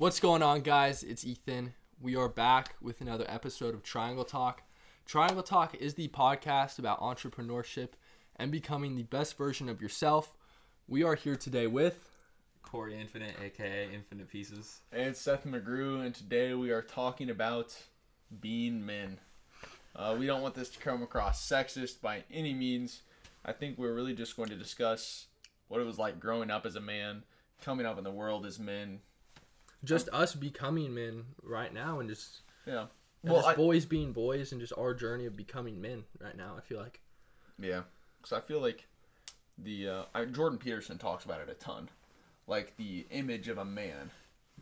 What's going on, guys? It's Ethan. We are back with another episode of Triangle Talk. Triangle Talk is the podcast about entrepreneurship and becoming the best version of yourself. We are here today with Corey Infinite, aka Infinite Pieces. And Seth McGrew, and today we are talking about being men. Uh, we don't want this to come across sexist by any means. I think we're really just going to discuss what it was like growing up as a man, coming up in the world as men. Just us becoming men right now and just, Yeah. and Well, just I, boys being boys and just our journey of becoming men right now. I feel like. yeah. Because I feel like the uh, I, Jordan Peterson talks about it a ton, like the image of a man.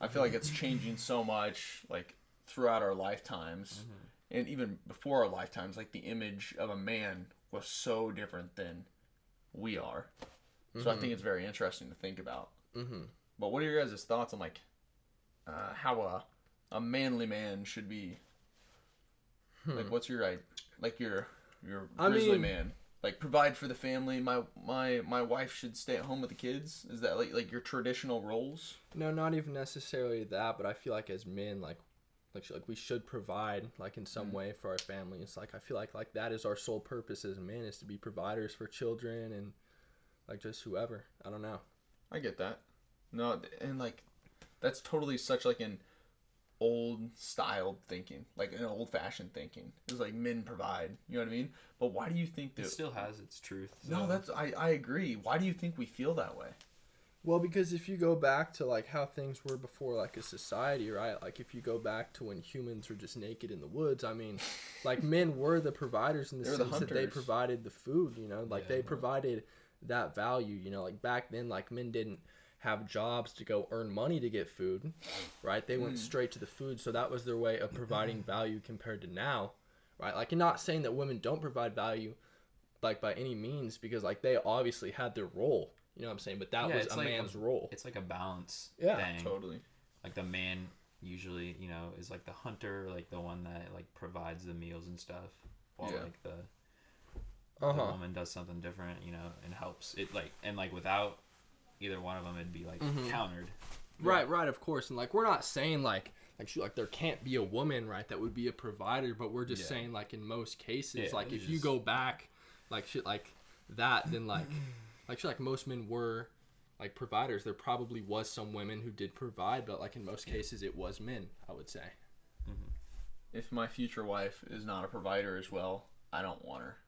I feel like it's changing so much, like throughout our lifetimes, and even before our lifetimes. Like the image of a man was so different than we are. So I think it's very interesting to think about. Mm-hmm. But what are your guys' thoughts on like uh, how a a manly man should be? Like, what's your right? Like your your I grizzly mean- man. Like provide for the family. My my my wife should stay at home with the kids. Is that like like your traditional roles? No, not even necessarily that, but I feel like as men, like, like, like we should provide, like, in some way for our families. Like, I feel like, like that is our sole purpose as men is to be providers for children and, like, just whoever. I don't know. I get that. No, and like that's totally such like an old styled thinking, like an old fashioned thinking. It's like men provide. You know what I mean? But why do you think that It still has its truth. No, that's I I agree. Why do you think we feel that way? Well, because if you go back to like how things were before, like a society, right? Like if you go back to when humans were just naked in the woods, I mean, like men were the providers in the They were the sense that they provided the food. You know, like Yeah. they provided that value. You know, like back then, like men didn't have jobs to go earn money to get food, right? They went straight to the food, so that was their way of providing value compared to now, right? Like, and not saying that women don't provide value, like by any means, because like they obviously had their role. You know what I'm saying? But that Yeah, was a like a- man's role. It's like a balance Yeah, thing. Totally. Like the man usually, you know, is like the hunter, like the one that like provides the meals and stuff, while Yeah. like the Uh the woman does something different, you know, and helps it like and like without either one of them, it'd be like Mhm. countered. Right, right, of course. And like we're not saying like like shoot, like there can't be a woman, right, that would be a provider, but we're just Yeah. saying like in most cases, Yeah, like it's if you go back like shit like that, then like like shit like most men were like providers. There probably was some women who did provide, but like in most cases it was men, I would say. If my future wife is not a provider as well, I don't want her.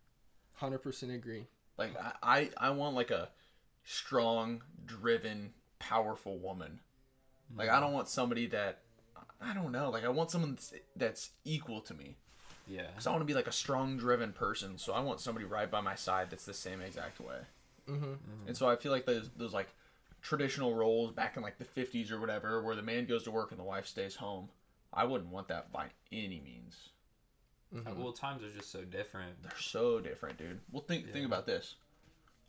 Hundred percent agree. Like I, I, I want like a strong, driven, powerful woman. Like I don't want somebody that I don't know. Like I want someone that's, that's equal to me. Yeah. Cause I want to be like a strong, driven person. So I want somebody right by my side that's the same exact way. Mm-hmm. And so I feel like those those like traditional roles back in like the 50s or whatever, where the man goes to work and the wife stays home. I wouldn't want that by any means. Uh, Well, times are just so different. They're so different, dude. Well, think think about this.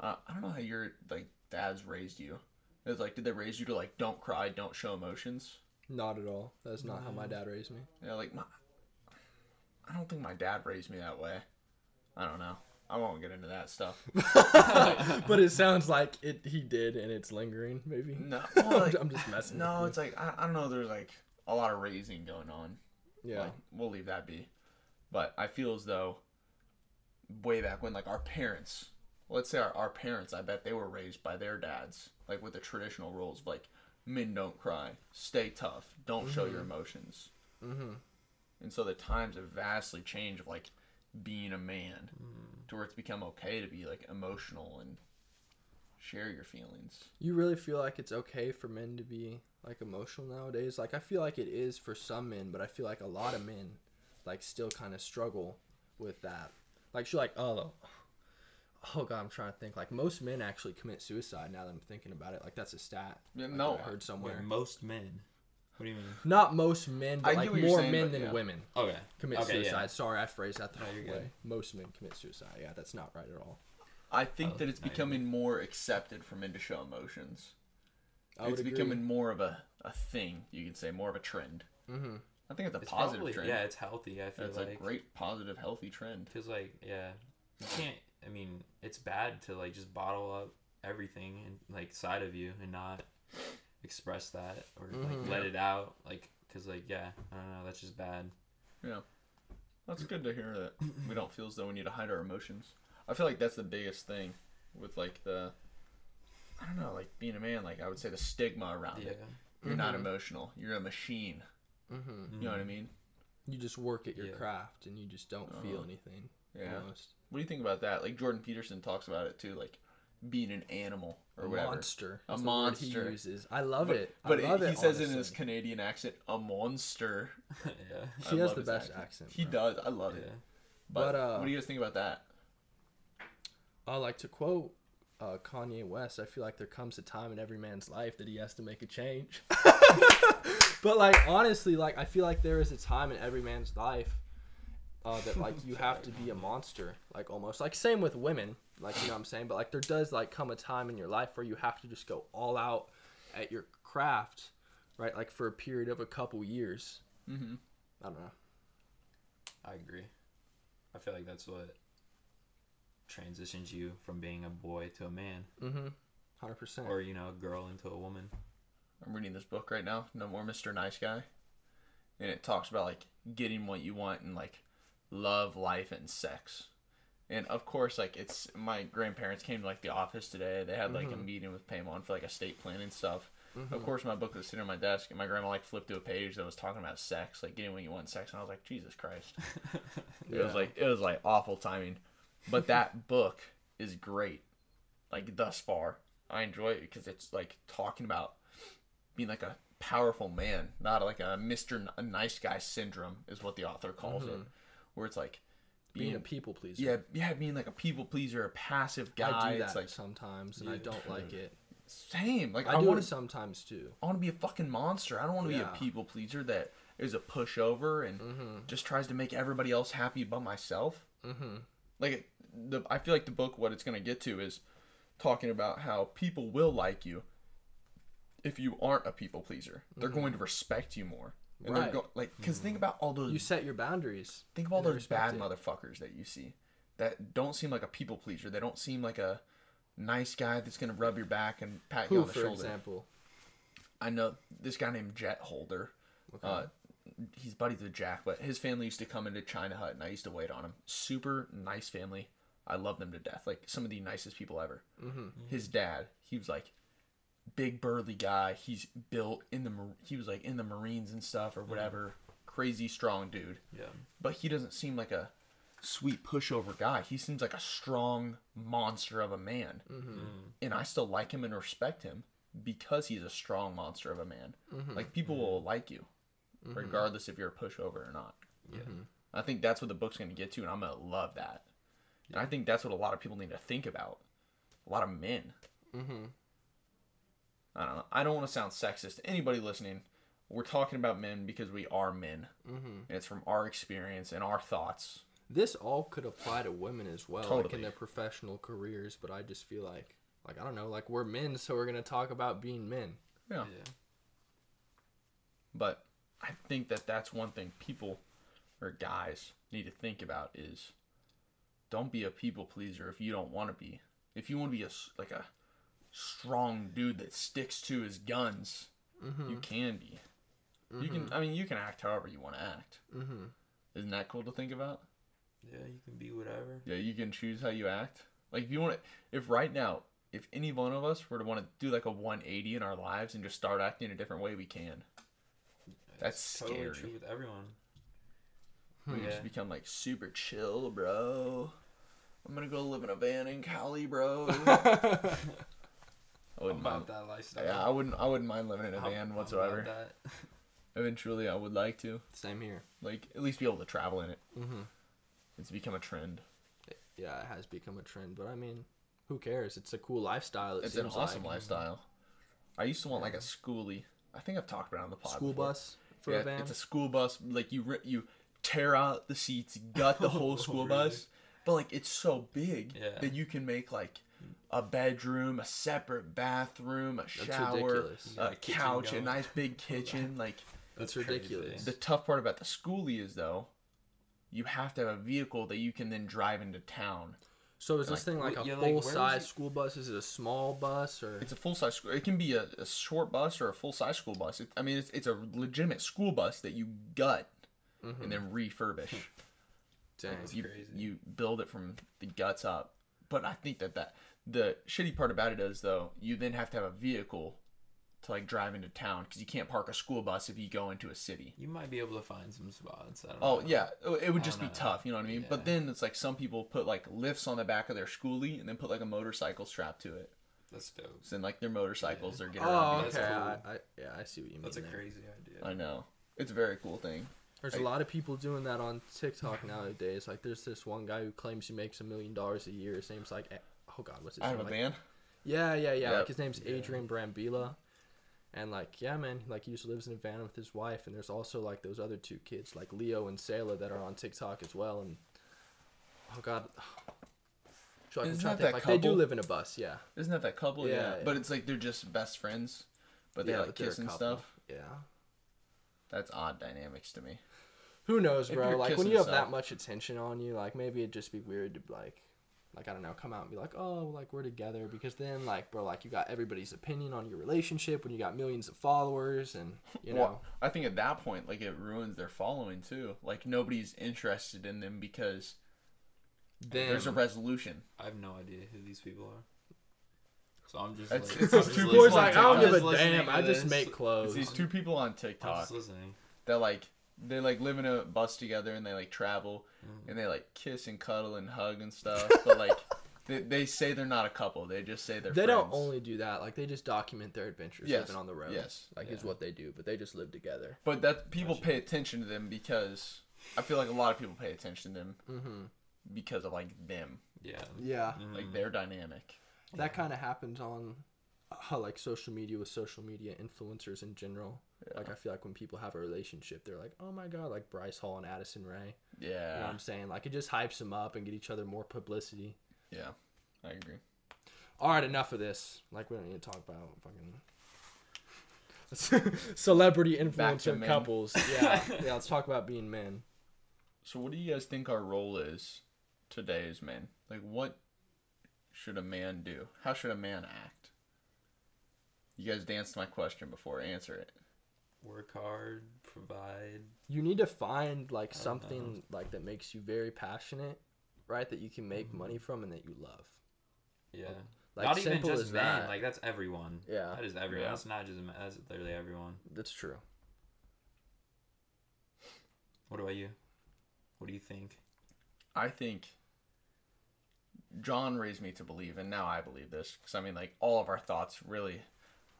Uh, I don't know how your like dads raised you. It's like, did they raise you to like don't cry, don't show emotions? Not at all. That's not how my dad raised me. Yeah, like my. I don't think my dad raised me that way. I don't know. I won't get into that stuff. but it sounds like it he did and it's lingering, maybe. No, well, like, I'm just messing. no, with it's like I, I don't know. There's like a lot of raising going on. yeah. Like, we'll leave that be. But I feel as though way back when, like our parents, let's say our, our parents, I bet they were raised by their dads, like with the traditional rules of like men don't cry, stay tough, don't show your emotions. mm-hmm. And so the times have vastly changed of like being a man to where it's become okay to be like emotional and share your feelings. You really feel like it's okay for men to be like emotional nowadays? Like I feel like it is for some men, but I feel like a lot of men like still kind of struggle with that. Like she like oh oh god, I'm trying to think. Like most men actually commit suicide now that I'm thinking about it. Like that's a stat. Yeah, like, no, that I heard somewhere. Wait, most men. What do you mean? Not most men, but I like more saying, men than yeah. women Okay. commit okay, suicide. Yeah. Sorry, I phrased that the No, wrong way. good. Most men commit suicide. Yeah, that's not right at all. I think Oh, that it's no, you're becoming more accepted for men to show emotions. I would it's agree. becoming more of a, a thing, you can say, more of a trend. Mm-hmm. I think it's a It's positive probably, trend. Yeah, it's healthy. I feel it's like a great, positive, healthy trend. Cause like yeah, you can't. I mean, it's bad to like just bottle up everything and like side of you and not express that or like let it out like because like yeah i don't know that's just bad Yeah, That's good to hear that we don't feel as though we need to hide our emotions. I feel like that's the biggest thing with like the I don't know, like being a man, like I would say the stigma around yeah it. You're not Mhm. emotional. You're a machine. Mm-hmm. You know what I mean? You just work at your Yeah. craft and you just don't feel Uh-huh. anything. Yeah. Almost. What do you think about that? Like Jordan Peterson talks about it too, like being an animal or a whatever. monster. A is the word monster. He uses. I love but it. but I love he it, says in his. Canadian accent, a monster. yeah I He has the best accent, He does. I love yeah it. But, But, uh, what do you guys think about that? I like to quote uh, Kanye West. I feel like there comes a time in every man's life that he has to make a change. but like honestly, like I feel like there is a time in every man's life uh, that like you have to be a monster, like almost like same with women, like you know what I'm saying. But like there does like come a time in your life where you have to just go all out at your craft, right? Like for a period of a couple years. Mm-hmm. I don't know. i agree i feel like that's what transitions you from being a boy to a man Mm-hmm. Hundred percent. or you know a girl into a woman I'm reading this book right now, No More Mr. Nice Guy. And it talks about like getting what you want and like love, life, and sex. And of course, like it's my grandparents came to like the office today. They had like a Mhm. meeting with Paymon for like estate planning stuff. Mm-hmm. Of course, my book was sitting on my desk, and my grandma like flipped to a page that was talking about sex, like getting what you want sex, and I was like, Jesus Christ! It was like it was like awful timing, but that book is great. Like thus far, I enjoy it because it's like talking about being like a powerful man, not like a Mister a Nice Guy syndrome, is what the author calls it, Mhm. Where it's like being being, a people pleaser. yeah yeah being like a people pleaser, a passive guy. I do that it's like sometimes, and I don't like it. same. Like I, I, do want it sometimes too. I want to be a fucking monster. I don't want to Yeah. be a people pleaser that is a pushover and Mm-hmm. just tries to make everybody else happy but myself. Mm-hmm. like the I feel like the book what it's going to get to is talking about how people will like you if you aren't a people pleaser. They're going to respect you more. And Right. they're go- like cuz think about all those You set your boundaries. think of all those bad respect it. motherfuckers that you see that don't seem like a people pleaser. They don't seem like a nice guy that's going to rub your back and pat you on the for shoulder. example? I know this guy named Jet Holder. Okay. Uh, he's buddies with Jack, but his family used to come into China Hut, and I used to wait on him. Super nice family. I love them to death. Like some of the nicest people ever. mm-hmm. His dad, he was like big burly guy. He's built in the he was like in the Marines and stuff or whatever. Crazy strong dude. yeah But he doesn't seem like a sweet pushover guy. He seems like a strong monster of a man. Mm-hmm. And I still like him and respect him because he's a strong monster of a man. Mm-hmm. Like people will like you regardless if you're a pushover or not. yeah Mm-hmm. I think that's what the book's going to get to, and I'm going to love that. And I think that's what a lot of people need to think about. A lot of men. I don't know. I don't want to sound sexist to anybody listening. We're talking about men because we are men, Mm-hmm. and it's from our experience and our thoughts. This all could apply to women as well, like in their professional careers. But I just feel like, like I don't know, like we're men, so we're gonna talk about being men. Yeah. yeah But I think that that's one thing people or guys need to think about is don't be a people pleaser if you don't want to be. If you want to be a like a strong dude that sticks to his guns, Mm-hmm. you can be. You can. I mean, you can act however you want to act. Mm-hmm. Isn't that cool to think about? yeah you can be whatever Yeah, you can choose how you act. Like if you want to, if right now, if any one of us were to want to do like a 180 in our lives and just start acting a different way, we can. That's It's totally scary. true with everyone We Yeah. just become like super chill, bro. I'm gonna go live in a van in Cali, bro. I wouldn't mind. that lifestyle Yeah, I wouldn't. I wouldn't mind living in a I'm- van I'm whatsoever. about that. Eventually, I would like to, Same here. like, at least be able to travel in it. Mm-hmm. It's become a trend. Yeah, it has become a trend, but I mean, who cares? It's a cool lifestyle. It It's an seems awesome like. lifestyle. I used to want like a schoolie. I think I've talked about it on the pod. School before. bus for yeah, a van. it's a school bus. Like you, ri- you tear out the seats, gut the whole school bus, but like it's so big Yeah. that you can make like a bedroom, a separate bathroom, a shower, a couch, a nice big kitchen. Like That's ridiculous. the tough part about the schoolie is though, you have to have a vehicle that you can then drive into town. So is this Like, thing like a yeah, like, full is size school bus? Is it a small bus or? It's a full size. It can be a, a short bus or a full size school bus. It, I mean, it's it's a legitimate school bus that you gut Mhm. and then refurbish. Dang. That's you, crazy. you build it from the guts up. But I think that that the shitty part about it is though you then have to have a vehicle to like drive into town because you can't park a school bus if you go into a city. You might be able to find some spots. I don't Oh know. yeah, it would just be know. tough, you know what I mean? But then it's like some people put like lifts on the back of their schoolie and then put like a motorcycle strapped to it. That's dope. So then like their motorcycles are getting Oh, around. That's okay. cool. I, I, yeah, I see what you mean. That's a there. crazy idea. I know. It's a very cool thing. There's a lot of people doing that on TikTok nowadays. Like, there's this one guy who claims he makes a million dollars a year. His name's like, oh god, what's his I have name? a Like, van. Yeah, yeah, yeah. Yep. Like his name's. Adrian Brambila. And like, yeah, man, like he just lives in a van with his wife, and there's also like those other two kids, like Leo and Sayla, that are on TikTok as well. And oh god, so I Isn't that that like they do live in a bus, yeah. Isn't that that couple? Yeah, Yeah. yeah. But it's like they're just best friends, but they yeah, like kiss and stuff. Yeah. That's odd dynamics to me. Who knows, bro? Like when you have stuff. that much attention on you, like maybe it'd just be weird to like, like I don't know, come out and be like, oh, like we're together, because then like, bro, like you got everybody's opinion on your relationship when you got millions of followers, and you know, Well, I think at that point, like it ruins their following too. Like nobody's interested in them because then there's a resolution. I have no idea who these people are. So I'm just It's- like, it's I'm these just two boys like I don't give a damn. I just this. make It's clothes. these two people on I'm TikTok just listening. that like they like live in a bus together and they like travel Mm. and they like kiss and cuddle and hug and stuff. but like they, they say they're not a couple. They just say they're They friends. don't only do that. Like they just document their adventures Yes, living on the road. yes, Like is what they do, but they just live together. But that people pay attention to them because I feel like a lot of people pay attention to them Mm-hmm. because of like them, Yeah. Yeah, like Mm. their dynamic. that kind of happens on, uh, like social media with social media influencers in general. Like I feel like when people have a relationship, they're like, oh my god, like Bryce Hall and Addison Rae. You know Yeah, what I'm saying? Like it just hypes them up and get each other more publicity. yeah, I agree. All right, enough of this. Like we don't need to talk about fucking celebrity influencer couples. Yeah, yeah. Let's talk about being men. So, what do you guys think our role is today as men? Like, what should a man do? How should a man act? You guys danced my question before. Answer it. Work hard, provide. You need to find like I don't something like that makes you very passionate, right? That you can make Mm-hmm. money from and that you love. Yeah. Like not even just as men. that. Like that's everyone. Yeah. That is everyone. Yeah. That's not just men. That's literally everyone. That's true. What about you? What do you think? I think John raised me to believe, and now I believe this because I mean, like, all of our thoughts really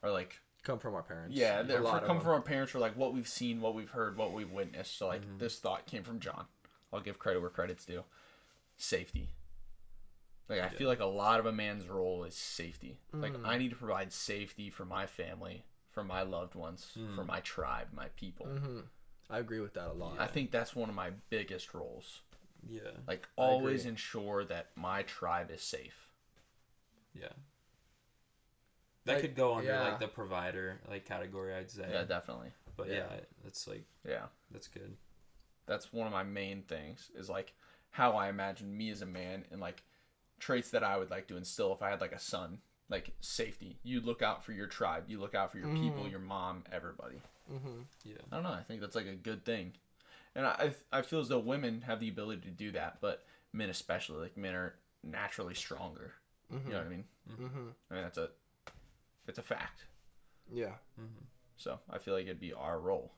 are like, Come from our parents. yeah, they're for, come from our parents, or like what we've seen, what we've heard, what we've witnessed. So, like, this thought came from John. I'll give credit where credit's due. Safety. Like, I feel like a lot of a man's role is safety. Like, Mm. I need to provide safety for my family, for my loved ones, for my tribe, my people. hmm I agree with that a lot. I think that's one of my biggest roles. Yeah. Like, always ensure that my tribe is safe. Yeah. That Like, could go under yeah. like the provider like category, I'd say. Yeah, definitely. but yeah. yeah, that's like Yeah. that's good. That's one of my main things is like how I imagine me as a man and like traits that I would like to instill if I had like a son. Like safety. You look out for your tribe. You look out for your people, your mom, everybody. mm-hmm. Yeah. I don't know. I think that's like a good thing. And I, I feel as though women have the ability to do that, but men especially, like men are naturally stronger. hmm You know what I mean? hmm I mean, that's a, it's a fact. Yeah. Mm-hmm. So I feel like it'd be our role.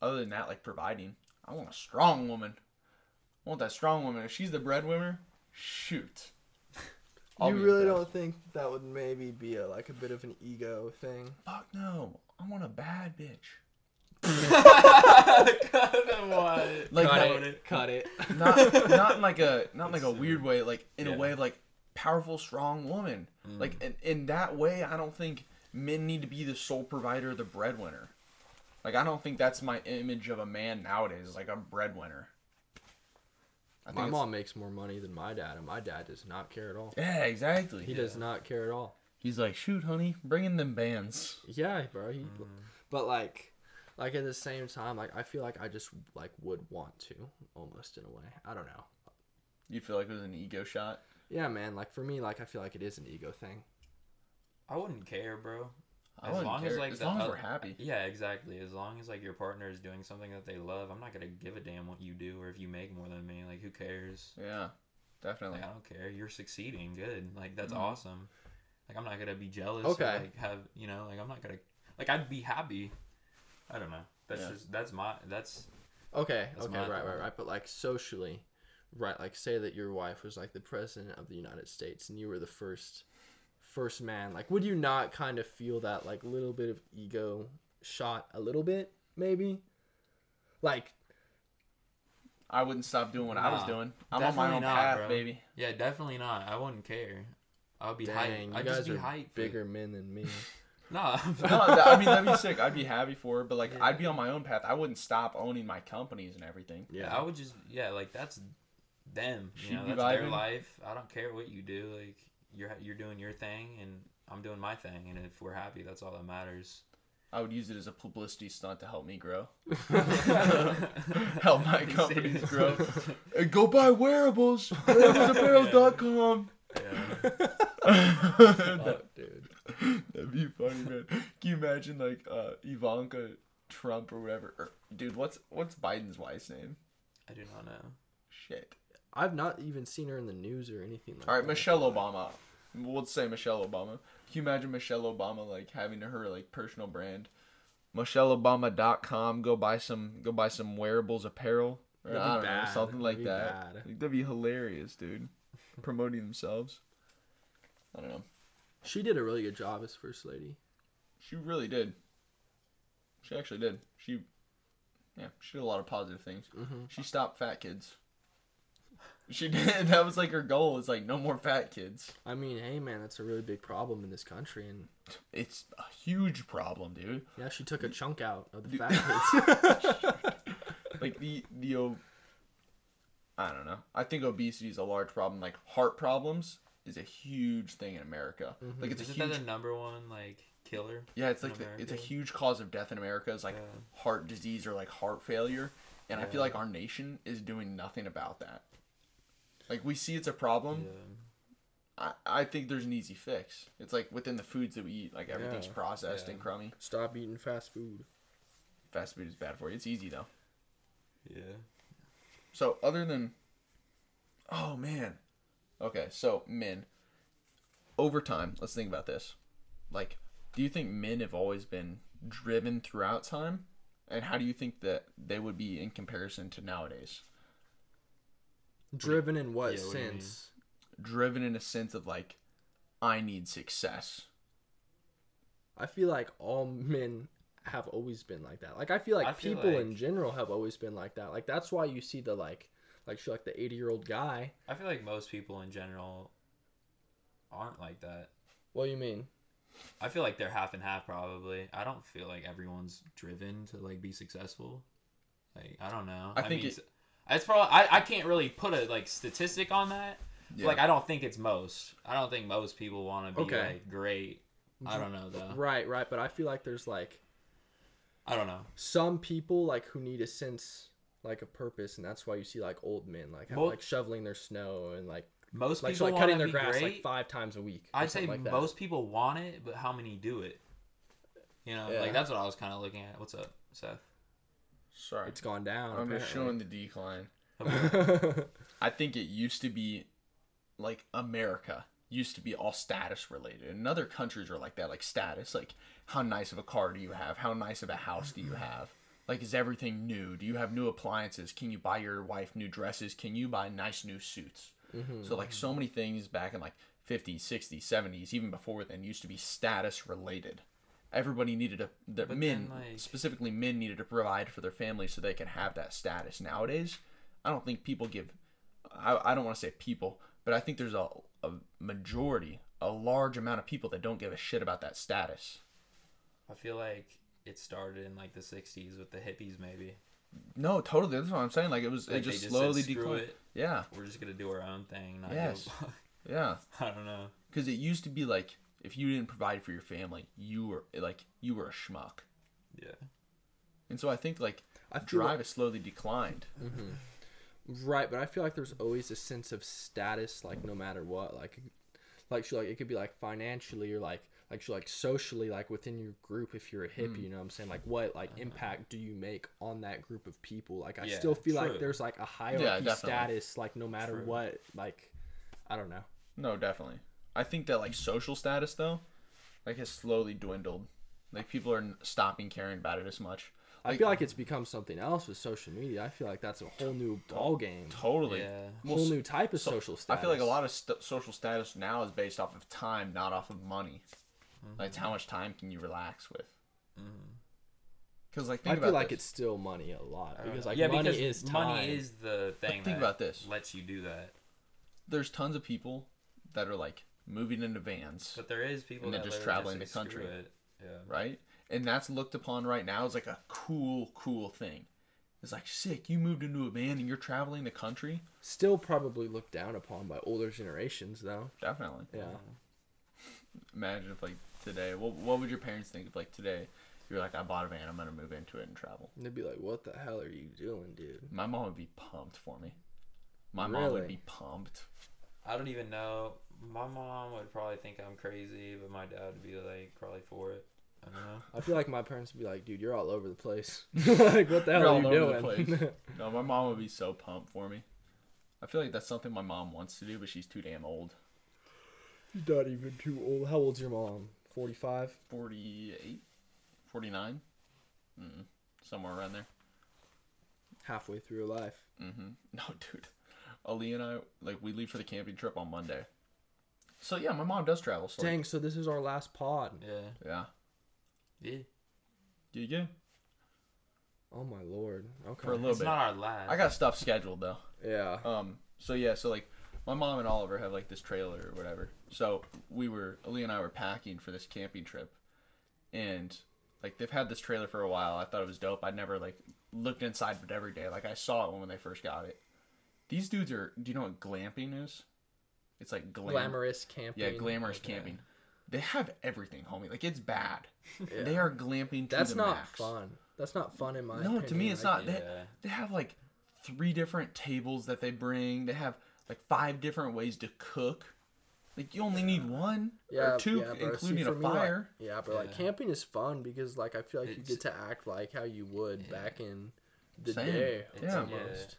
Other than that, like providing, I want a strong woman. I want that strong woman. If she's the breadwinner, shoot. I'll you really impressed. don't think that would maybe be a like a bit of an ego thing? Fuck no. I want a bad bitch. what? Like cut not, it. Cut it. not not in like a not in like a weird way. Like in Yeah. a way of like powerful, strong woman. Like in, in that way, I don't think men need to be the sole provider, the breadwinner. Like I don't think that's my image of a man nowadays. Like a breadwinner. I my mom makes more money than my dad, and my dad does not care at all. Yeah, exactly. He does not care at all. He's like, shoot, honey, bring in them bands. Yeah, bro. He, Mm. but like, like at the same time, like I feel like I just like would want to almost in a way. I don't know. You feel like it was an ego shot? Yeah, man. Like for me, like I feel like it is an ego thing. I wouldn't care, bro. I As wouldn't long as, like, as the long as we're happy. Yeah, exactly. As long as like your partner is doing something that they love, I'm not gonna give a damn what you do or if you make more than me. Like, who cares? Yeah, definitely. Like, I don't care. You're succeeding. Good. Like, that's Mhm. awesome. Like, I'm not gonna be jealous. Okay. Or, like, have you know? Like, I'm not gonna. Like, I'd be happy. I don't know. That's Yeah. just that's my that's Okay, That's okay, my right, right, right. But like socially, right? Like say that your wife was like the president of the United States and you were the first, first man. Like, would you not kind of feel that like little bit of ego shot a little bit, maybe? Like, I wouldn't stop doing what I was doing. I'm on my own not, path, bro. baby. yeah, definitely not. I wouldn't care. I would be dang, hyped. you I'd guys just be are hyped. for- bigger men than me. No, no, I mean that'd be sick. I'd be happy for her, but like Yeah. I'd be on my own path. I wouldn't stop owning my companies and everything. Yeah, Yeah, I would just yeah, like that's them. She'd You know, be that's their life. I don't care what you do. Like you're you're doing your thing, and I'm doing my thing. And if we're happy, that's all that matters. I would use it as a publicity stunt to help me grow. Help my companies grow. Hey, go buy wearables. Wearablesapparel.com. Yeah. Fuck, dude. That'd be funny, man. Can you imagine like uh, Ivanka Trump or whatever? Or, dude, what's what's Biden's wife's name? I do not know. Shit. I've not even seen her in the news or anything. Like All right, that. Michelle Obama. We'll say Michelle Obama. Can you imagine Michelle Obama like having her like personal brand? MichelleObama.com. Go buy some. Go buy some wearables apparel. Or, That'd be I don't know, something like That'd that. Bad. That'd be hilarious, dude. Promoting themselves. I don't know. She did a really good job as first lady. She really did. She actually did. She, yeah, she did a lot of positive things. Mm-hmm. She stopped fat kids. She did. That was like her goal. It's like no more fat kids. I mean, hey man, that's a really big problem in this country, and It's a huge problem, dude. yeah, she took a chunk out of the Dude. fat kids. Like the the. o- I don't know. I think obesity is a large problem. Like heart problems is a huge thing in America. Mhm. Like it's a Isn't huge. that the number one like killer? yeah, it's in like the, it's a America? huge cause of death in America. It's like Yeah. heart disease or like heart failure, and I feel Yeah. like our nation is doing nothing about that. Like we see it's a problem. Yeah. I, I think there's an easy fix. It's like within the foods that we eat, like everything's Yeah. processed Yeah. and crummy. Stop eating fast food. Fast food is bad for you. It's easy though. Yeah. So other than, oh man, okay. So men, over time, let's think about this. Like, do you think men have always been driven throughout time, and how do you think that they would be in comparison to nowadays? Driven in what Yeah, what do you mean? sense? Driven in a sense of like, I need success. I feel like all men have always been like that. Like I feel like I feel people in general have always been like that. Like that's why you see the like like she like the 80 year old guy. I feel like most people in general aren't like that. What do you mean? I feel like they're half and half probably. I don't feel like everyone's driven to like be successful. Like I don't know. I think mean, it- it's, probably I, I can't really put a like statistic on that. Yeah. Like I don't think it's most. I don't think most people want to be Okay. like great. I don't know though. Right, right, but I feel like there's like I don't know. some people like who need a sense like a purpose and that's why you see like old men like have, like shoveling their snow and like Most like people like cutting their be grass great. like five times a week. or I'd say something like that. most people want it, but how many do it? You know, Yeah. like that's what I was kind of looking at. What's up, Seth? Sorry, it's gone down. I'm just showing the decline. I think it used to be like America used to be all status related. And other countries are like that, like status, like how nice of a car do you have? How nice of a house do you have? Like is everything new? Do you have new appliances? Can you buy your wife new dresses? Can you buy nice new suits? Mhm. So like so many things back in like 50s, 60s, 70s, even before then used to be status related. Everybody needed to the But men then, like- specifically men needed to provide for their families so they can have that status. Nowadays, I don't think people give I, I don't want to say people, but I think there's a, a majority, a large amount of people that don't give a shit about that status. I feel like it started in like the '60s with the hippies, maybe. No, totally. That's what I'm saying. Like it was, Like, it they just slowly "Screw declined. it. Yeah, We're just gonna do our own thing. Not Yes. yeah. I don't know. Because it used to be like if you didn't provide for your family, you were like you were a schmuck. Yeah. And so I think like I drive has slowly declined. Mhm. Right, but I feel like there's always a sense of status, like no matter what, like, like she like it could be like financially or like like she like socially, like within your group. If you're a hippie, Mm. you know what I'm saying? Like, what like impact do you make on that group of people? Like, I Yeah, still feel true. like there's like a hierarchy definitely. status, like no matter True. what, like, I don't know. No, definitely. I think that like social status though, like has slowly dwindled. Like people are n- stopping caring about it as much. I feel like it's become something else with social media. I feel like that's a whole new ball game, Totally. Yeah. Well, whole s- new type of so- social status. I feel like a lot of st- social status now is based off of time, not off of money. Mm-hmm. Like it's how much time can you relax with? Mm-hmm. Because like think I about feel like this. it's still money a lot because like yeah, money because is time. money is the thing think that about this. lets you do that. there's tons of people that are like moving into vans, But there is people And that just traveling just the country. It. Yeah. right? And that's looked upon right now as like a cool, cool thing. It's like sick. You moved into a van and you're traveling the country. Still probably looked down upon by older generations though. Definitely. Yeah. Imagine if like today, what what would your parents think if like today you're like I bought a van, I'm gonna move into it and travel. And they'd be like, "What the hell are you doing, dude?" My mom would be pumped for me. My mom would be pumped. I don't even know. My mom would probably think I'm crazy, but my dad would be like probably for it. I don't know. I feel like my parents would be like, "Dude, you're all over the place. like, what the hell You're are all you over the doing?" place. No, my mom would be so pumped for me. I feel like that's something my mom wants to do, but she's too damn old. you're not even too old. How old's your mom? Forty-five. 48? 49? Mm, somewhere around there. Halfway through her life. Mm-hmm. No, dude. Ali and I, like, we leave for the camping trip on Monday. So, yeah, my mom does travel. So, Dang. So this is our last pod. Yeah. Yeah. Yeah. You go. Oh my lord. Okay. For a little It's bit. not our last. I got stuff scheduled, though. yeah. Um. So yeah. So like, my mom and Oliver have like this trailer or whatever. So we were Ali and I were packing for this camping trip, and like they've had this trailer for a while. I thought it was dope. I'd never like looked inside but every day. Like I saw it when they first got it. These dudes are. Do you know what glamping is? It's like glam- Glamorous camping. Yeah, glamorous Okay. camping. They have everything, homie. Like it's bad. Yeah. They are glamping to That's the not max. fun. That's not fun in my No, opinion. to me it's Like, not. They, yeah. they have like three different tables that they bring. They have like five different ways to cook. Like you only need one Yeah, or two, yeah, bro. See, including for a me, like- fire. yeah, but like camping is fun because like I feel like you get to act like how you would Yeah. back in the Same. day. Yeah. almost.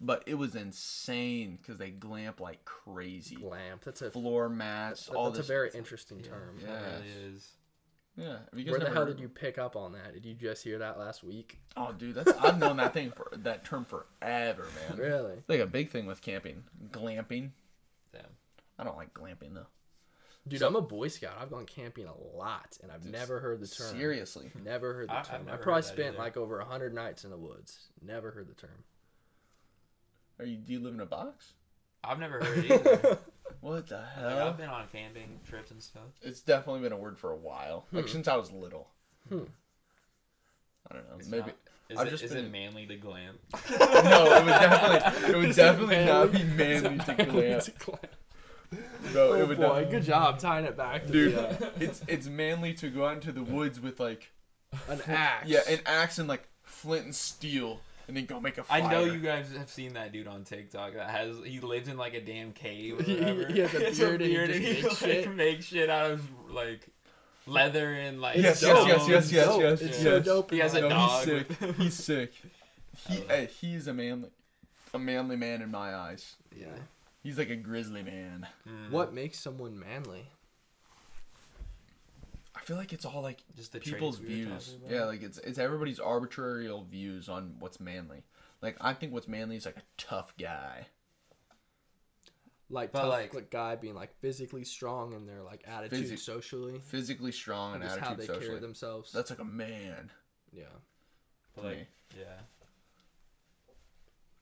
But it was insane because they glamp like crazy. Glamp. That's a Floor mats, that's, all that's this. a very interesting term. Yeah. It really is. yeah. Have you guys Where the hell heard- did you pick up on that? Did you just hear that last week? Oh, dude, that's I've known that thing for that term forever, man. Really? It's like a big thing with camping, glamping. Damn. I don't like glamping though. Dude, So- I'm a Boy Scout. I've gone camping a lot, and I've never heard the term. Seriously. Never heard the I- I've term. I probably spent either. like over a hundred nights in the woods. Never heard the term. Are you? Do you live in a box? I've never heard it either. What the like, hell? I've been on camping trips and stuff. It's definitely been a word for a while, like since I was little. Hmm. I don't know. It's maybe not- Is, I've it, just is been- it manly to glam? no. It would definitely. It would definitely not be manly to glam, bro. Oh it would boy, not- good job tying it back to dude. the, uh, It's it's manly to go out into the woods with like an axe. yeah, an axe and like flint and steel, and then go make a I fire. know you guys have seen that dude on TikTok that has he lives in like a damn cave or He- he- whatever. he has a He beard and he beard just he, makes like, shit. makes shit out of like leather and like Yes, dope. yes, yes, yes, It's yes, dope. yes. It's yes. so dope. He has a No, dog. He's sick. He's sick. He hey, he's a manly, a manly man in my eyes. Yeah. He's like a grizzly man. Mm. What makes someone manly? I feel like it's all like Just the people's we views. Yeah, like it's it's everybody's arbitrary views on what's manly. Like I think what's manly is like a tough guy. Like But, tough like- like, guy being like physically strong in their like attitude Physi- socially, Physically strong and just how attitude they carry themselves. That's like a man. yeah. But, like, me. yeah.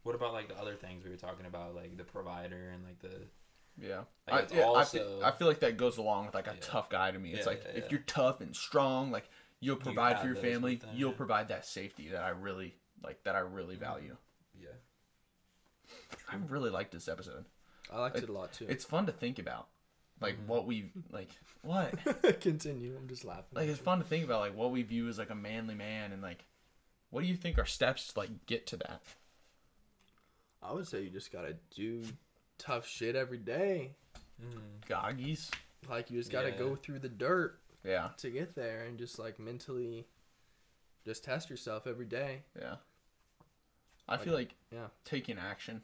What about like the other things we were talking about, like the provider and like the Yeah. Like, I, yeah, I, also- feel, I feel like that goes along with like a Yeah. tough guy to me. It's Yeah, like if you're tough and strong, like you'll provide have for your family, you'll provide that safety that I really like that I really Mhm. value. yeah. I really like this episode. I liked It- it, a lot too. It's fun to think about. Like Mhm. what we like what? Continue. I'm just laughing. like it's fun to think about like what we view as like a manly man and like what do you think are steps to like get to that? I would say you just gotta do tough shit every day. Mm. Goggins. Like you just gotta Yeah. go through the dirt Yeah. to get there, and just like mentally, just test yourself every day. Yeah. I feel like Yeah. taking action.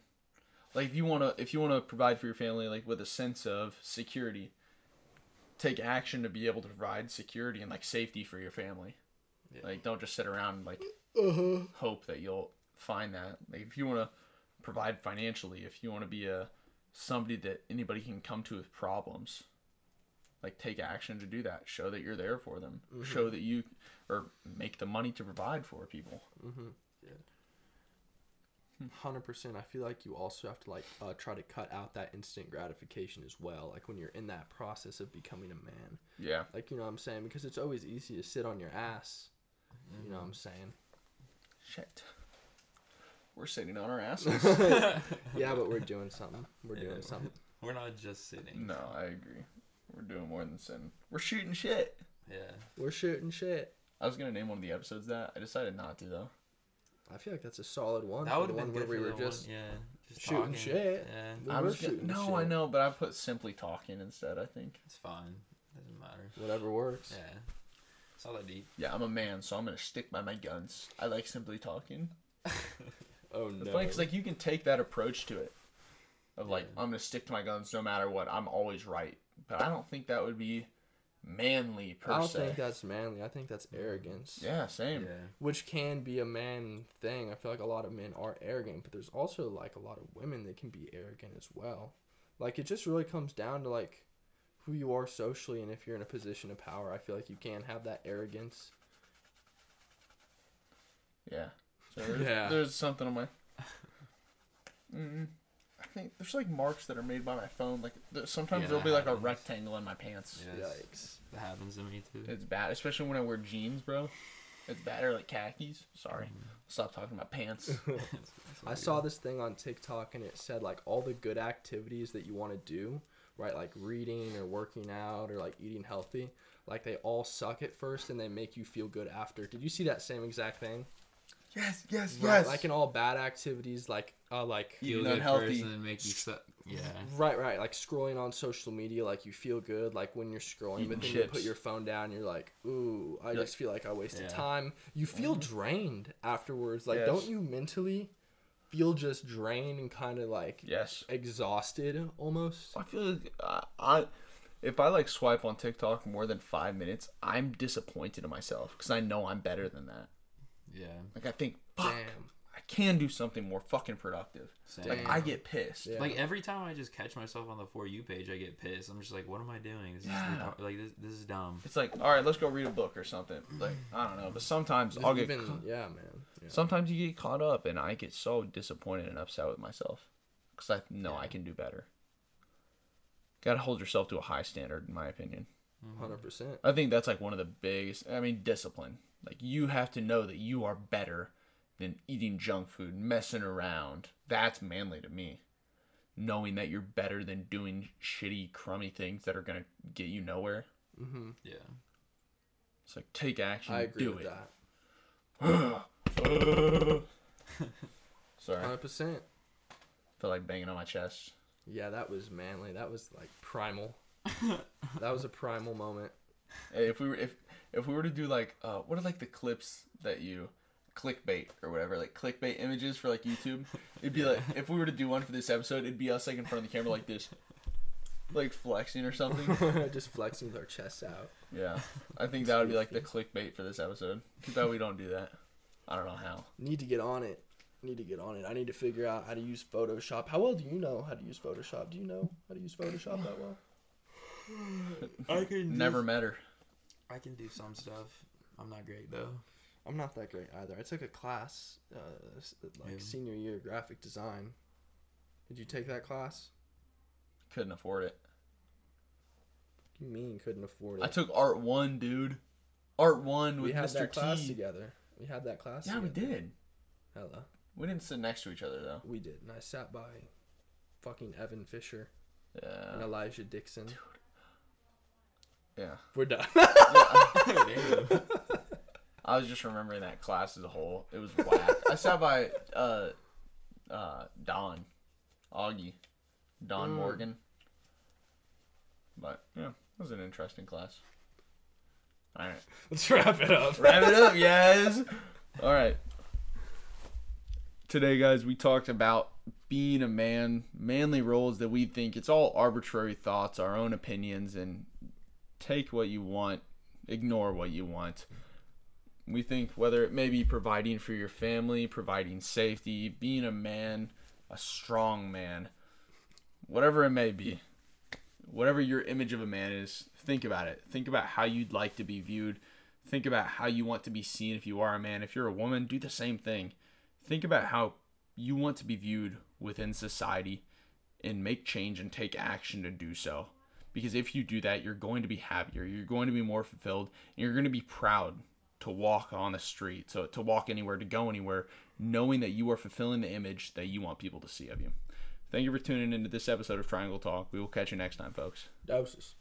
Like if you wanna if you wanna provide for your family like with a sense of security, take action to be able to provide security and like safety for your family. Yeah. Like don't just sit around and like Uh-huh. hope that you'll find that. Like if you wanna provide financially, if you wanna be a somebody that anybody can come to with problems, like take action to do that. Show that you're there for them. Show that you or make the money to provide for people. Mm-hmm. Yeah. Hundred percent. I feel like you also have to like uh, try to cut out that instant gratification as well. Like when you're in that process of becoming a man. Yeah. Like you know what I'm saying? Because it's always easy to sit on your ass. You know what I'm saying? Shit. We're sitting on our asses. Yeah, but we're doing something. We're doing Yeah. something. We're not just sitting. no, I agree. We're doing more than sitting. We're shooting shit. Yeah. We're shooting shit. I was gonna name one of the episodes that. I decided not to though. I feel like that's a solid one. That would have been one good where we were just one, yeah, just shooting talking. shit. Yeah, We I were was gonna, shooting no, I know, but I put simply talking instead. I think. it's fine. Doesn't matter. whatever works. Yeah, it's not that deep. Yeah, I'm a man, so I'm gonna stick by my guns. I like simply talking. Oh The no. funny, cause like you can take that approach to it, of like Yeah. I'm gonna stick to my guns no matter what. I'm always right. But I don't think that would be manly per I don't se. think that's manly. I think that's arrogance. yeah, same. Yeah, Which can be a man thing. I feel like a lot of men are arrogant, but there's also like a lot of women that can be arrogant as well. Like it just really comes down to like who you are socially and if you're in a position of power. I feel like you can have that arrogance. Yeah. So there's, Yeah. there's something on my. Mm, I think there's like marks that are made by my phone. Like there, sometimes Yeah, there'll that be like a rectangle in my pants. yeah Yikes. that happens to me too. It's bad, especially when I wear jeans, bro. It's bad or like khakis. Sorry, Mm-hmm. stop talking about pants. It's- it's all I saw this thing on TikTok and it said like all the good activities that you want to do, right? Like reading or working out or like eating healthy, like they all suck at first and they make you feel good after. Did you see that same exact thing? Yes, yes, Right, Like in all bad activities, like uh, like feel eating good unhealthy. and then make you suck. Yeah, right, right, like scrolling on social media, like you feel good, like when you're scrolling, Eating but then you put your phone down, you're like, ooh, I You're just feel like I wasted Yeah. time. You feel drained afterwards. Like, Yes. don't you mentally feel just drained and kind of like Yes. exhausted almost? I feel like uh, I, if I like swipe on TikTok more than five minutes, I'm disappointed in myself because I know I'm better than that. Yeah. Like I think, fuck, Damn. I can do something more fucking productive. Same. Like I get pissed. Yeah. Like every time I just catch myself on the for you page, I get pissed. I'm just like, what am I doing? This Yeah. retard- like this. This is dumb. It's like, all right, let's go read a book or something. Like I don't know, but sometimes I'll get. Even, ca- yeah, man. Yeah. Sometimes you get caught up, and I get so disappointed and upset with myself because I know I can do better. Got to hold yourself to a high standard, in my opinion. Hundred percent. I think that's like one of the biggest. I mean, discipline. Like you have to know that you are better than eating junk food, messing around. That's manly to me. Knowing that you're better than doing shitty, crummy things that are gonna get you nowhere. Mm-hmm. Yeah. It's like take action, I agree do with it. that. Sorry, I Hundred percent. feel like banging on my chest. Yeah, that was manly. That was like primal. that was a primal moment. Hey, if we were if if we were to do like uh what are like the clips that you clickbait or whatever like clickbait images for like YouTube it'd be like if we were to do one for this episode it'd be us like in front of the camera like this like flexing or something Just flexing with our chests out. yeah I think that would be like the clickbait for this episode too bad we don't do that I don't know how Need to get on it. Need to get on it. I need to figure out how to use Photoshop. How well do you know how to use Photoshop? Do you know how to use Photoshop that well? I can never met her I can do some stuff. I'm not great though. I'm not that great either. I took a class, uh, like Yeah. senior year graphic design. Did you take that class? couldn't afford it What do you mean couldn't afford it? I took art one dude art one we with had Mr. that class T together. We had that class. yeah we did Hella, we didn't sit next to each other though we did. And I sat by fucking Evan Fisher and Elijah Dixon. Yeah We're done. Damn. I was just remembering that class as a whole. It was whack. I sat by uh, uh, Don, Augie, Don Mm. Morgan. But yeah, it was an interesting class. All right, Let's wrap it up. wrap it up, yes. All right. Today, guys, we talked about being a man, manly roles that we think it's all arbitrary thoughts, our own opinions, and take what you want, ignore what you want. We think whether it may be providing for your family, providing safety, being a man, a strong man, whatever it may be, whatever your image of a man is, think about it. Think about how you'd like to be viewed. Think about how you want to be seen if you are a man. If you're a woman, do the same thing. Think about how you want to be viewed within society and make change and take action to do so. Because if you do that, you're going to be happier, you're going to be more fulfilled, and you're going to be proud to walk on the street, to, to walk anywhere, to go anywhere, knowing that you are fulfilling the image that you want people to see of you. Thank you for tuning into this episode of Triangle Talk. We will catch you next time, folks. Doses.